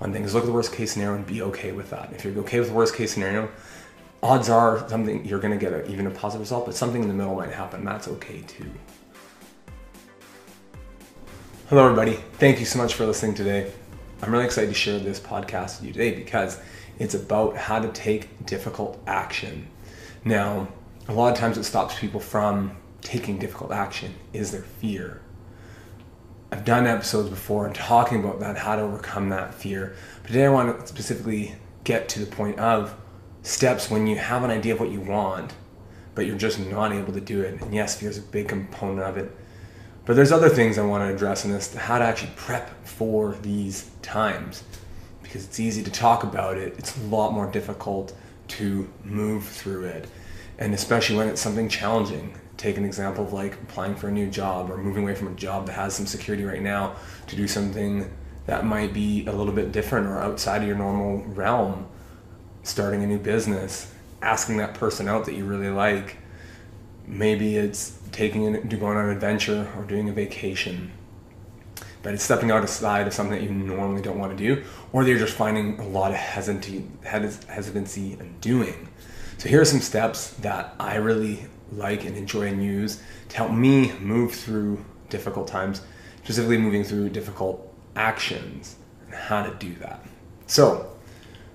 on things. Look at the worst case scenario and be okay with that. If you're okay with the worst case scenario, odds are something you're going to get a, even a positive result, but something in the middle might happen. That's okay too. Hello, everybody. Thank you so much for listening today. I'm really excited to share this podcast with you today because it's about how to take difficult action. Now, a lot of times what stops people from taking difficult action is their fear. I've done episodes before and talking about that, how to overcome that fear. But today I want to specifically get to the point of steps when you have an idea of what you want, but you're just not able to do it. And yes, fear is a big component of it. But there's other things I want to address in this, how to actually prep for these times. Because it's easy to talk about it, it's a lot more difficult to move through it. And especially when it's something challenging. Take an example of like applying for a new job or moving away from a job that has some security right now to do something that might be a little bit different or outside of your normal realm. Starting a new business, asking that person out that you really like. Maybe it's taking an, going on an adventure or doing a vacation. But it's stepping outside of something that you normally don't want to do, or that you're just finding a lot of hesitancy, hesitancy in doing. So here are some steps that I really like and enjoy and use to help me move through difficult times, specifically moving through difficult actions and how to do that. So,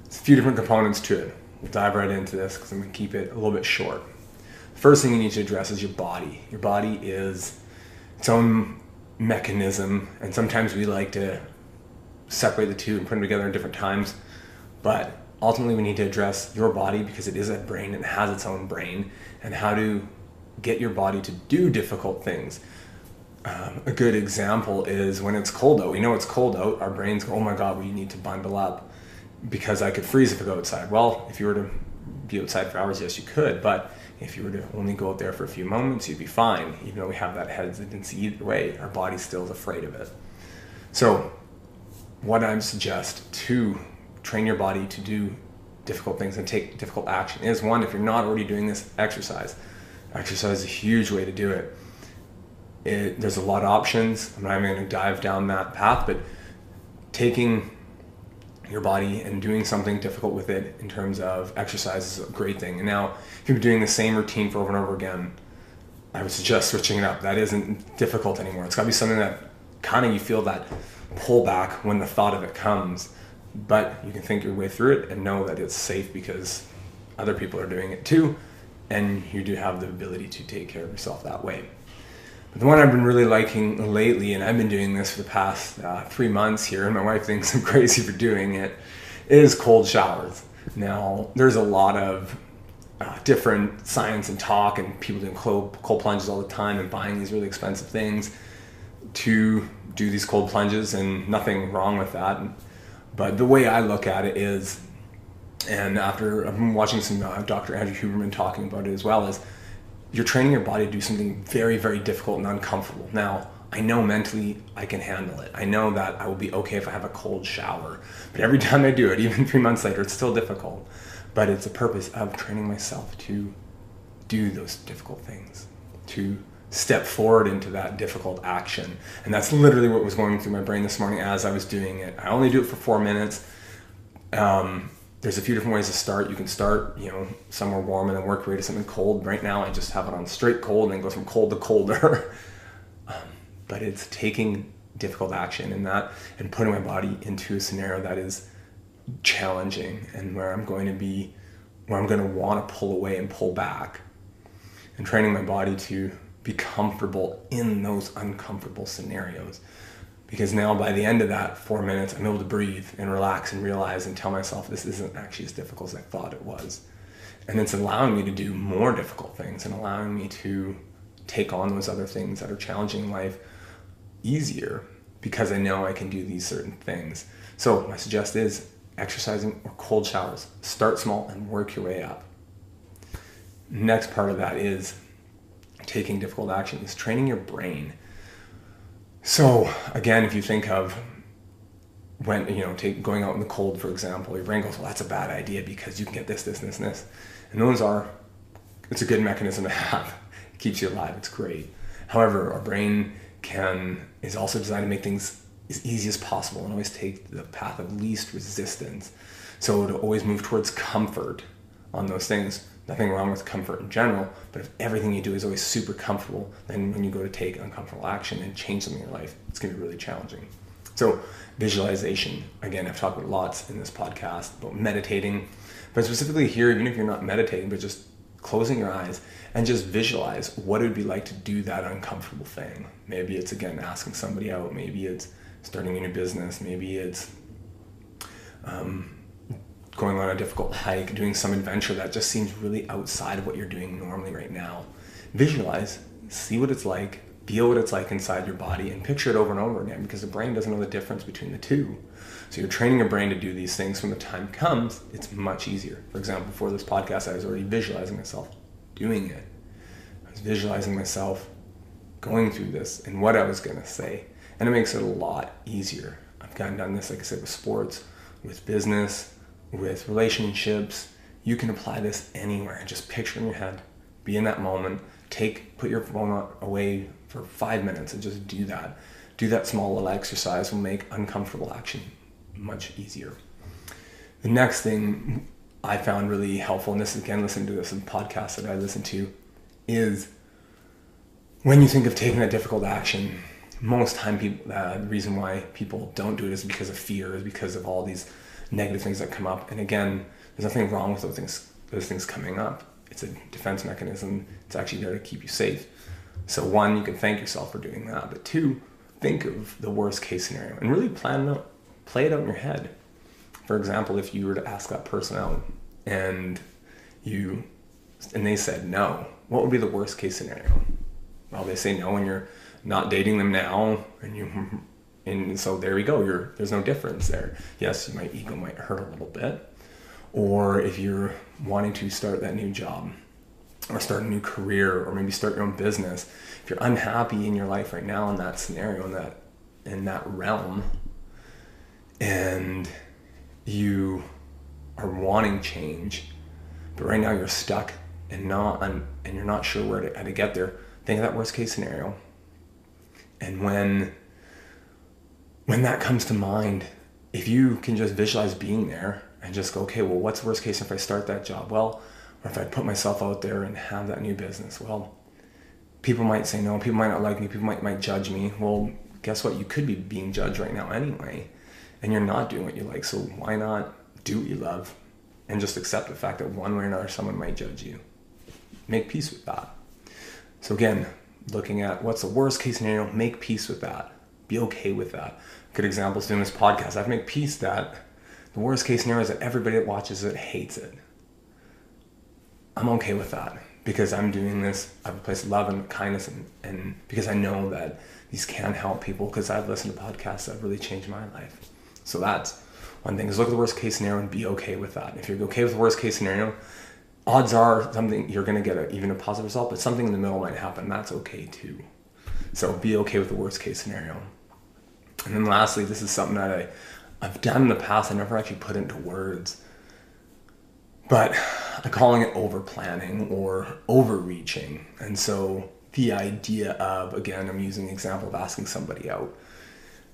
it's a few different components to it. We'll dive right into this because I'm going to keep it a little bit short. First thing you need to address is your body. Your body is its own mechanism, and sometimes we like to separate the two and put them together in different times. But ultimately, we need to address your body because it is a brain and has its own brain, and how to get your body to do difficult things. Um, a good example is when it's cold out. We know it's cold out. Our brains go, "Oh my God, we need to bundle up because I could freeze if I go outside." Well, if you were to be outside for hours, yes, you could. But if you were to only go out there for a few moments, you'd be fine. Even though we have that hesitancy either way, our body still is afraid of it. So, what I suggest to train your body to do difficult things and take difficult action is one, if you're not already doing this, exercise. Exercise is a huge way to do it. it there's a lot of options. I'm not even going to dive down that path, but taking your body and doing something difficult with it in terms of exercise is a great thing. And now, if you're doing the same routine for over and over again, I would suggest switching it up. That isn't difficult anymore. It's got to be something that kind of you feel that pull back when the thought of it comes but you can think your way through it and know that it's safe because other people are doing it too, and you do have the ability to take care of yourself that way. But the one I've been really liking lately, and I've been doing this for the past uh, three months here, and my wife thinks I'm crazy for doing it, is cold showers. Now, there's a lot of uh, different science and talk, and people doing cold, cold plunges all the time and buying these really expensive things to do these cold plunges, and nothing wrong with that. But the way I look at it is, and after been watching some uh, Dr. Andrew Huberman talking about it as well, is you're training your body to do something very, very difficult and uncomfortable. Now, I know mentally I can handle it. I know that I will be okay if I have a cold shower. But every time I do it, even three months later, it's still difficult. But it's the purpose of training myself to do those difficult things, to step forward into that difficult action. And that's literally what was going through my brain this morning as I was doing it. I only do it for four minutes. Um, there's a few different ways to start. You can start, you know, somewhere warm and then work your way to something cold. Right now, I just have it on straight cold and then go from cold to colder. um, but it's taking difficult action in that and putting my body into a scenario that is challenging and where I'm going to be, where I'm going to want to pull away and pull back and training my body to be comfortable in those uncomfortable scenarios. Because now, by the end of that four minutes, I'm able to breathe and relax and realize and tell myself this isn't actually as difficult as I thought it was. And it's allowing me to do more difficult things and allowing me to take on those other things that are challenging in life easier because I know I can do these certain things. So, my suggest is exercising or cold showers. Start small and work your way up. Next part of that is taking difficult action is training your brain. So again, if you think of when you know take, going out in the cold, for example, your brain goes, "Well, that's a bad idea because you can get this, this, this, and this," and those are it's a good mechanism to have. It keeps you alive. It's great. However, our brain can is also designed to make things as easy as possible and always take the path of least resistance. So to always move towards comfort on those things. Nothing wrong with comfort in general, but if everything you do is always super comfortable, then when you go to take uncomfortable action and change something in your life, it's going to be really challenging. So visualization, again, I've talked about lots in this podcast about meditating, but specifically here, even if you're not meditating, but just closing your eyes and just visualize what it would be like to do that uncomfortable thing. Maybe it's again asking somebody out. Maybe it's starting a new business. Maybe it's um, going on a difficult hike, doing some adventure that just seems really outside of what you're doing normally right now. Visualize, see what it's like, feel what it's like inside your body, and picture it over and over again because the brain doesn't know the difference between the two. So you're training your brain to do these things when the time comes, it's much easier. For example, before this podcast, I was already visualizing myself doing it. I was visualizing myself going through this and what I was going to say. And it makes it a lot easier. I've gotten done this, like I said, with sports, with business, with relationships. You can apply this anywhere. Just picture in your head, be in that moment, take, put your phone away for five minutes and just do that. Do that small little exercise will make uncomfortable action much easier. The next thing I found really helpful, and this is again listening to in podcasts that I listen to, is when you think of taking a difficult action, most time people uh, the reason why people don't do it is because of fear, is because of all these negative things that come up. And again, there's nothing wrong with those things those things coming up. It's a defense mechanism. It's actually there to keep you safe. So one, you can thank yourself for doing that. But two, think of the worst case scenario and really plan out play it out in your head. For example, if you were to ask that person out and you and they said no, what would be the worst case scenario? Well, they say no and you're not dating them now and you and so there we go. You're there's no difference there. Yes, my ego might hurt a little bit. Or if you're wanting to start that new job or start a new career or maybe start your own business, if you're unhappy in your life right now in that scenario in that in that realm, and you are wanting change, but right now you're stuck and not and you're not sure where to, how to get there. Think of that worst case scenario. And when when that comes to mind, if you can just visualize being there and just go, okay, well, what's the worst case if I start that job? Well, or if I put myself out there and have that new business, well, people might say no, people might not like me, people might might judge me. Well, guess what? You could be being judged right now anyway and you're not doing what you like. So why not do what you love and just accept the fact that one way or another someone might judge you? Make peace with that. So again, looking at what's the worst case scenario, make peace with that. Be okay with that. Good example is doing this podcast. I've made peace that the worst case scenario is that everybody that watches it hates it. I'm okay with that because I'm doing this a place love and kindness and, and because I know that these can help people because I've listened to podcasts that have really changed my life. So that's one thing is look at the worst case scenario and be okay with that. If you're okay with the worst case scenario, odds are something you're going to get a, even a positive result, but something in the middle might happen. That's okay too. So be okay with the worst case scenario. And then lastly, this is something that I, I've done in the past. I never actually put into words, but I'm calling it over planning or overreaching. And so the idea of, again, I'm using the example of asking somebody out,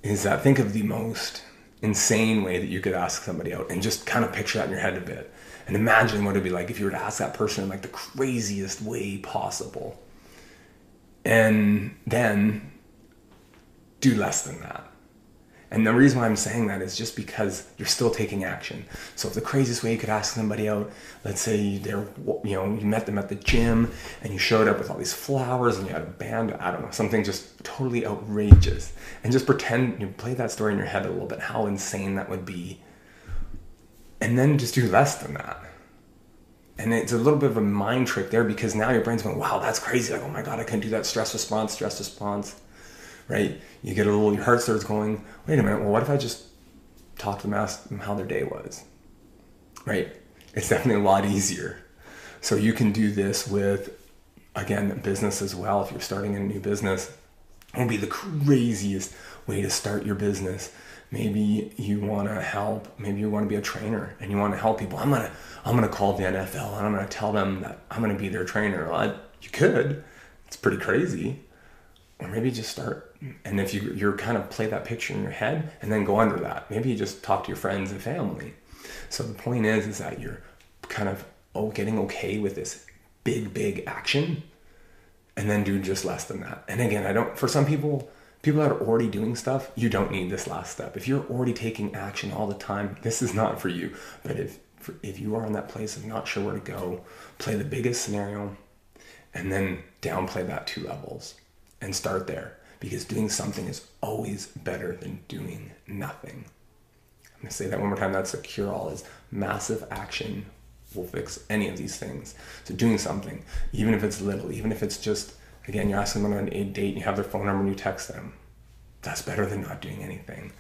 is that think of the most insane way that you could ask somebody out and just kind of picture that in your head a bit and imagine what it'd be like if you were to ask that person in like the craziest way possible and then do less than that and the reason why I'm saying that is just because you're still taking action. So the craziest way you could ask somebody out, let's say they're, you know, you met them at the gym and you showed up with all these flowers and you had a band, I don't know, something just totally outrageous. And just pretend, you play that story in your head a little bit, how insane that would be. And then just do less than that. And it's a little bit of a mind trick there because now your brain's going, wow, that's crazy. Like, oh my God, I can do that stress response, stress response right? You get a little, your heart starts going, wait a minute, well, what if I just talk to them, ask them how their day was, right? It's definitely a lot easier. So you can do this with, again, business as well. If you're starting a new business, it would be the craziest way to start your business. Maybe you want to help. Maybe you want to be a trainer and you want to help people. I'm gonna, I'm gonna call the NFL and I'm gonna tell them that I'm gonna be their trainer. Well, I, you could. It's pretty crazy, or maybe just start and if you you're kind of play that picture in your head and then go under that. Maybe you just talk to your friends and family. So the point is is that you're kind of oh getting okay with this big big action and then do just less than that. And again i don't for some people people that are already doing stuff you don't need this last step. If you're already taking action all the time this is not for you. But if if you are in that place of not sure where to go play the biggest scenario and then downplay that two levels and start there because doing something is always better than doing nothing. I'm gonna say that one more time. That's the cure all is massive action will fix any of these things. So doing something, even if it's little, even if it's just again, you're asking them on a date and you have their phone number and you text them. That's better than not doing anything.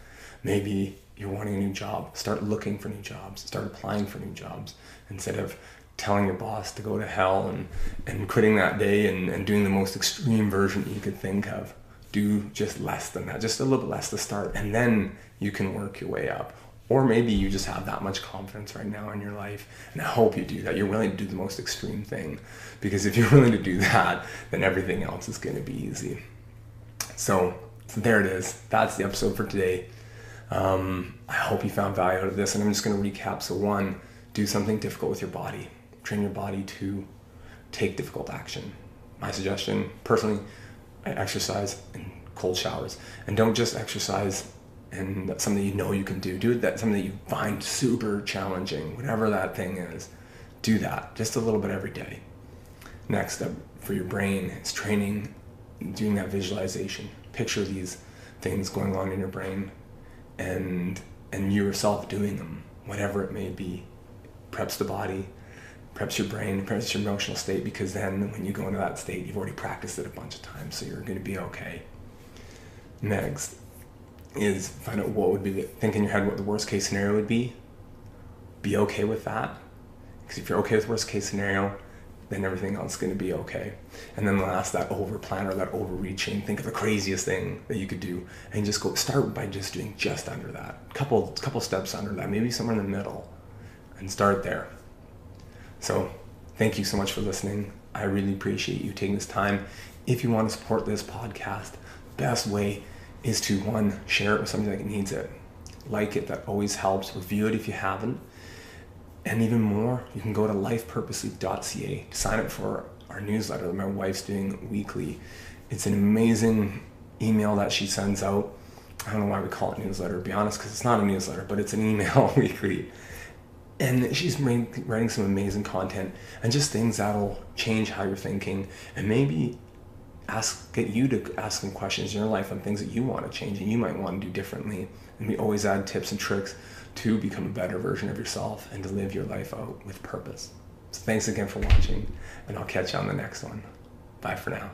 Maybe you're wanting a new job. Start looking for new jobs. Start applying for new jobs instead of telling your boss to go to hell and, and quitting that day and, and doing the most extreme version you could think of. Do just less than that, just a little bit less to start, and then you can work your way up. Or maybe you just have that much confidence right now in your life, and I hope you do that. You're willing to do the most extreme thing, because if you're willing to do that, then everything else is going to be easy. So, so there it is. That's the episode for today. Um, I hope you found value out of this, and I'm just going to recap. So, one, do something difficult with your body train your body to take difficult action. My suggestion, personally, I exercise in cold showers, and don't just exercise and something you know you can do. Do that something that you find super challenging, whatever that thing is. Do that just a little bit every day. Next step for your brain is training, doing that visualization. Picture these things going on in your brain, and and yourself doing them, whatever it may be. Preps the body, preps your brain, preps your emotional state because then when you go into that state, you've already practiced it a bunch of times, so you're going to be okay. Next is find out what would be the, think in your head what the worst case scenario would be. Be okay with that, because if you're okay with worst case scenario, then everything else is going to be okay. And then last, that over plan or that overreaching. Think of the craziest thing that you could do, and just go start by just doing just under that, couple couple steps under that, maybe somewhere in the middle, and start there so, thank you so much for listening. I really appreciate you taking this time. If you want to support this podcast, best way is to one, share it with somebody that needs it. Like it, that always helps. Review it if you haven't. And even more, you can go to lifepurposefully.ca to sign up for our newsletter that my wife's doing weekly. It's an amazing email that she sends out. I don't know why we call it newsletter, to be honest, because it's not a newsletter, but it's an email weekly and she's writing some amazing content. And just things that'll change how you're thinking. And maybe ask get you to ask some questions in your life on things that you want to change and you might want to do differently. And we always add tips and tricks to become a better version of yourself and to live your life out with purpose. So thanks again for watching and i'll catch you on the next one. Bye for now